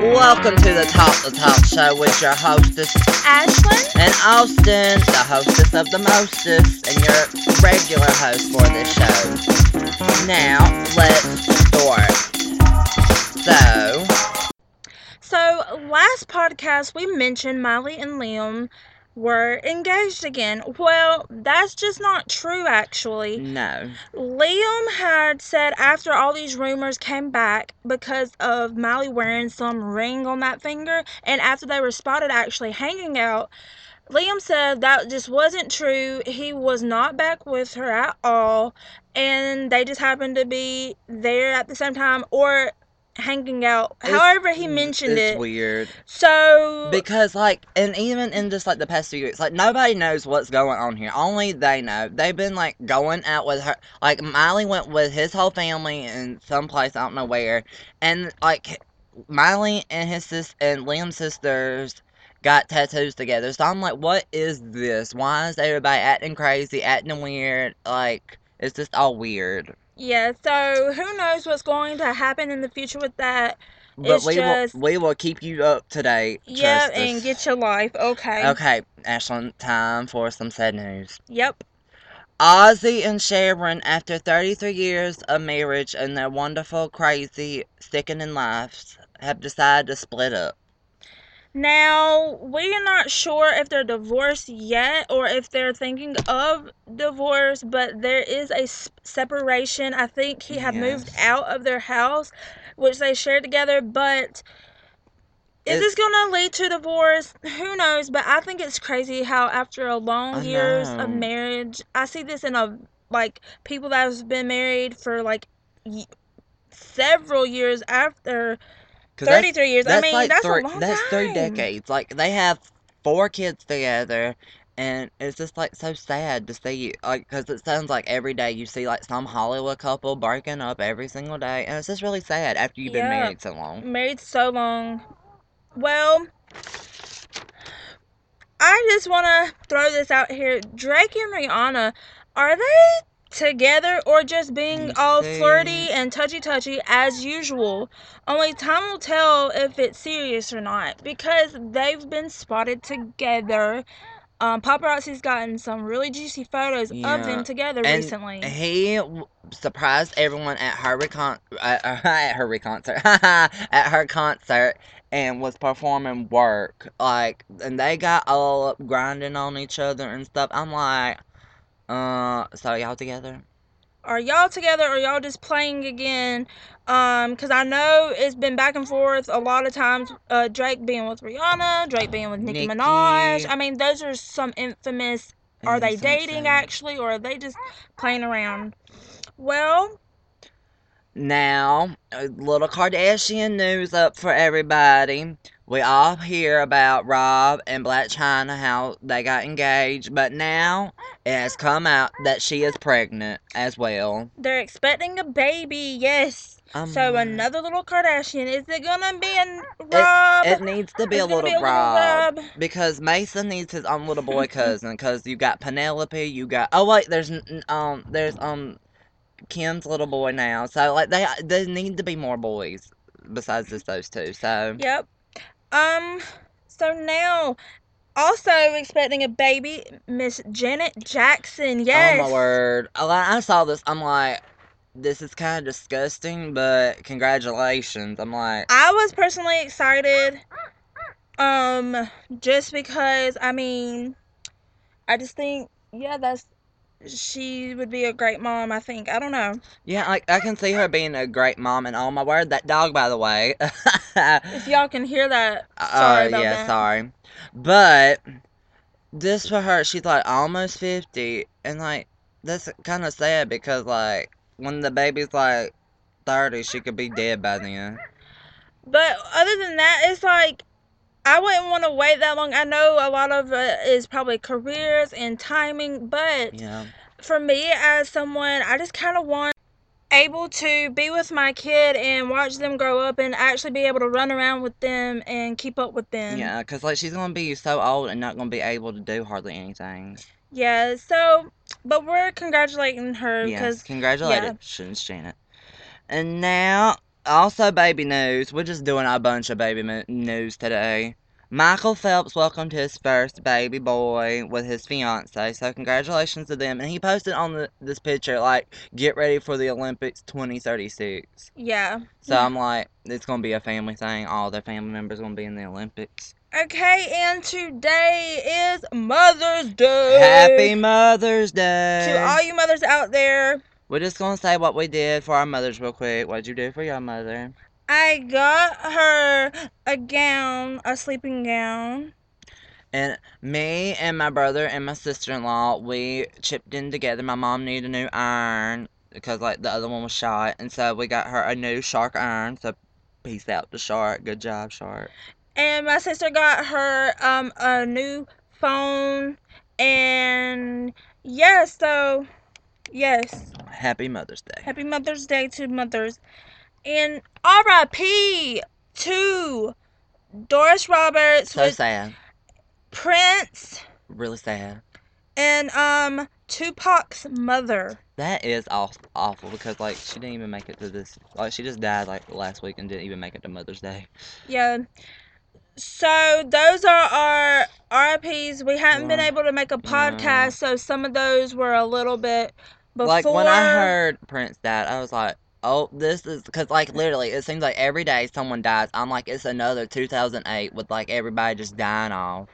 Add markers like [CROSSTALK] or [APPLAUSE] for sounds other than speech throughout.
Welcome to the Talk the Talk Show with your hostess Ashlyn? and Austin, the hostess of the mostest, and your regular host for this show. Now, let's start. So, So, last podcast we mentioned Miley and Liam were engaged again. Well, that's just not true, actually. no. Liam had said after all these rumors came back because of Miley wearing some ring on that finger, and after they were spotted actually hanging out, Liam said that just wasn't true. He was not back with her at all, and they just happened to be there at the same time or hanging out. It's- However, he mentioned it's it. weird. So, Because, like, and even in just, like, the past few weeks, like, nobody knows what's going on here. Only they know. They've been, like, going out with her. Like, Miley went with his whole family in some place, I don't know where. And, like, Miley and his sis and Liam's sisters got tattoos together. So I'm like, what is this? Why is everybody acting crazy, acting weird? Like, it's just all weird. Yeah, so who knows what's going to happen in the future with that? But It's we just- will we will keep you up to date. Yeah, and get your life. Okay. Okay, Ashlyn, time for some sad news. Yep. Ozzy and Sharon, after 33 years of marriage and their wonderful, crazy, sickening lives, have decided to split up. Now, we are not sure if they're divorced yet or if they're thinking of divorce, but there is a separation. I think he had moved out of their house, which they shared together, but is It- this going to lead to divorce? Who knows, but I think it's crazy how after a long I years know. of marriage, I see this in a like people that have been married for like y- several years after 'Cause that's- 33 years. I mean, like that's three, a long that's three decades. Like they have four kids together, and it's just like so sad to see. You. Like, cause it sounds like every day you see like some Hollywood couple breaking up every single day, and it's just really sad after you've been Yeah. married so long. married so long. Well, I just want to throw this out here. Drake and Rihanna, are they together or just being all flirty and touchy touchy as usual? Only time will tell if it's serious or not because they've been spotted together. Um, paparazzi's gotten some really juicy photos of them together And recently. He w- surprised everyone at her recon uh, uh, [LAUGHS] at her concert [LAUGHS] at her concert and was performing work like and they got all up grinding on each other and stuff. I'm like, uh, so y'all together? are y'all together or y'all just playing again um because i know it's been back and forth a lot of times uh drake being with rihanna drake being with nicki, Nicki. minaj i mean those are some infamous are they dating actually or are they just playing around well Now, a little Kardashian news up for everybody. We all hear about Rob and Blac Chyna, how they got engaged, but now it has come out that she is pregnant as well. they're expecting a baby yes Um, so another little kardashian is it gonna be a rob It needs to be a little be a little Rob. Rob. Because Mason needs his own little boy [LAUGHS] cousin. Because you got Penelope, you got. Oh, wait, there's. um, There's, um. Kim's little boy now. So, like, they, they need to be more boys besides just those two. So. Yep. Um. So now, also expecting a baby, Miss Janet Jackson. Yes. Oh my word! I, I saw this. I'm like, this is kind of disgusting, but congratulations. I'm like, I was personally excited. Um, just because I mean, I just think yeah, that's she would be a great mom. I think I don't know yeah, like I can see her being a great mom. And oh my word, that dog, by the way. if y'all can hear that. [LAUGHS] Uh, Sorry about yeah, that. sorry. But this for her, she's like almost fifty, and like that's kind of sad because like when the baby's like thirty, she could be dead by then. But other than that, it's like I wouldn't want to wait that long. I know a lot of it is probably careers and timing, but Yeah, for me as someone i just kind of want able to be with my kid and watch them grow up and actually be able to run around with them and keep up with them yeah, because like she's gonna be so old and not gonna be able to do hardly anything. yeah so but we're congratulating her Yes, because congratulations, Janet. And now also baby news. We're just doing a bunch of baby news today. Michael Phelps welcomed his first baby boy with his fiance, so congratulations to them. And he posted on the, this picture like, "Get ready for the Olympics 2036." Yeah. So I'm like, it's gonna be a family thing. All their family members gonna be in the Olympics. Okay, and today is Mother's Day. Happy Mother's Day! to all you mothers out there. We're just gonna say what we did for our mothers real quick. What'd you do for your mother? I got her a gown, a sleeping gown. And me and my brother and my sister-in-law, we chipped in together. My mom needed a new iron because like the other one was shot, and so we got her a new shark iron. So peace out to Shark. Good job, Shark. And my sister got her um a new phone and yeah, so yes. Happy Mother's Day. Happy Mother's Day to mothers. And RIP to Doris Roberts So sad. Prince Really sad. and um Tupac's mother. That is aw- awful because like she didn't even make it to this. Like she just died like last week and didn't even make it to Mother's Day. Yeah. So those are our RIPs. We haven't been able to make a podcast, so some of those were a little bit before. Like when I heard Prince died, I was like, "Oh, this is," because like literally, it seems like every day someone dies. I'm like, it's another 2008 with like everybody just dying off.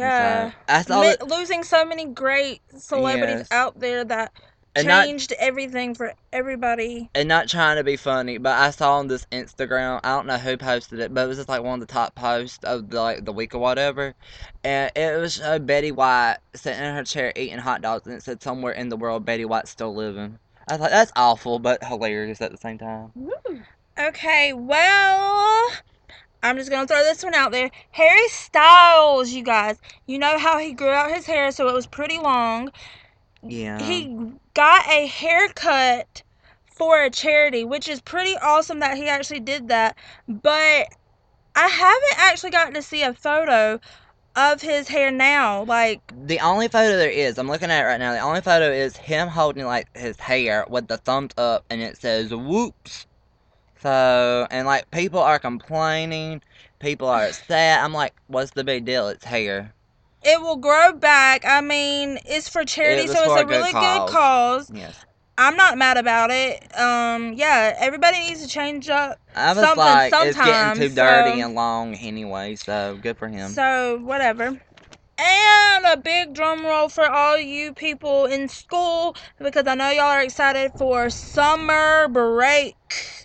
And so, yeah, I saw Mi- it, losing so many great celebrities Yes. out there that and not changed everything for everybody. and not trying to be funny, but I saw on this Instagram. I don't know who posted it, but it was just like one of the top posts of the, like the week or whatever, and it was uh, Betty White sitting in her chair eating hot dogs, and it said somewhere in the world Betty White's still living. I was like, that's awful, but hilarious at the same time. Okay, well, I'm just gonna throw this one out there. Harry Styles, you guys, you know how he grew out his hair so it was pretty long. Yeah. he got a haircut for a charity, which is pretty awesome that he actually did that. But I haven't actually gotten to see a photo of his hair now. Like, The only photo there is, I'm looking at it right now, the only photo is him holding like his hair with the thumbs up and it says whoops. So, and like people are complaining, people are upset. I'm like, what's the big deal? It's hair. It will grow back. I mean, it's for charity, It so for it's a a good really cause. good cause. Yes. I'm not mad about it. Um, yeah, everybody needs to change up. I was Something like, it's getting sometimes, too dirty so- and long anyway, so good for him. So, whatever. And a big drum roll for all you people in school because I know y'all are excited for summer break.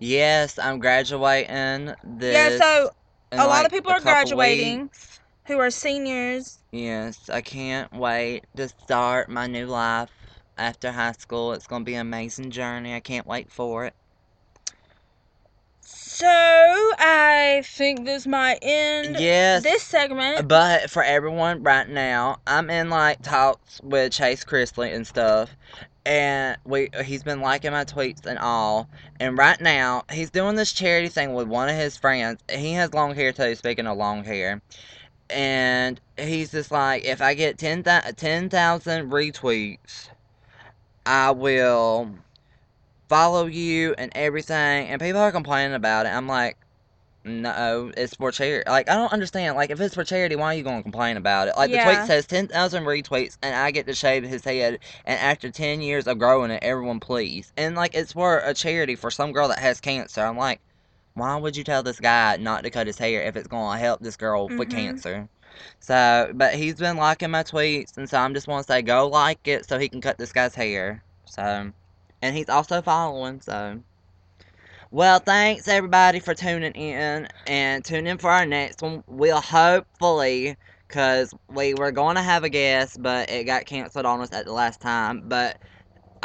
yes, I'm graduating this. yeah, so a lot like, of people are graduating. weeks. Who are seniors. Yes, I can't wait to start my new life after high school. It's going to be an amazing journey. I can't wait for it. So I think this might end Yes. this segment. But for everyone right now, I'm in like talks with Chase Chrisley and stuff. And we he's been liking my tweets and all. And right now, he's doing this charity thing with one of his friends. He has long hair too, speaking of long hair. And he's just like, if I get 10,000 10,000 retweets, I will follow you and everything. And people are complaining about it. I'm like, no, it's for charity. Like, I don't understand. Like, if it's for charity, why are you going to complain about it? Like, the tweet says 10,000 retweets, and I get to shave his head. And after 10 years of growing it, everyone please. And, like, it's for a charity for some girl that has cancer. I'm like, why would you tell this guy not to cut his hair if it's going to help this girl with Mhm. cancer? So, but he's been liking my tweets, and so I'm just want to say, go like it so he can cut this guy's hair. So, and he's also following, so. Well, thanks everybody for tuning in, and tune in for our next one. We'll hopefully, because we were going to have a guest, but it got canceled on us at the last time. But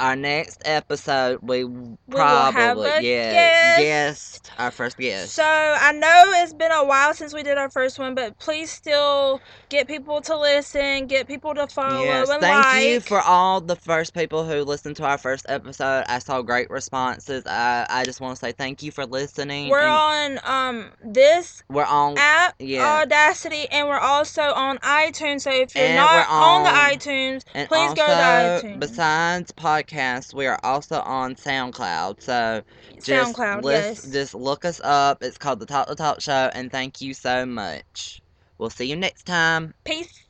our next episode, we will probably, yeah, guest. guest, our first guest. So I know it's been a while since we did our first one, but please still get people to listen, get people to follow Yes, thank like. you for all the first people who listened to our first episode. I saw great responses. I I just want to say thank you for listening. We're and on um this we're on app, yeah. Audacity, and we're also on iTunes. So if you're And not we're on, the iTunes, please also, go to iTunes. Besides podcast, podcast. We are also on SoundCloud. So just SoundCloud, list, yes. just look us up. It's called the Talk the Talk Show, and thank you so much. We'll see you next time. Peace.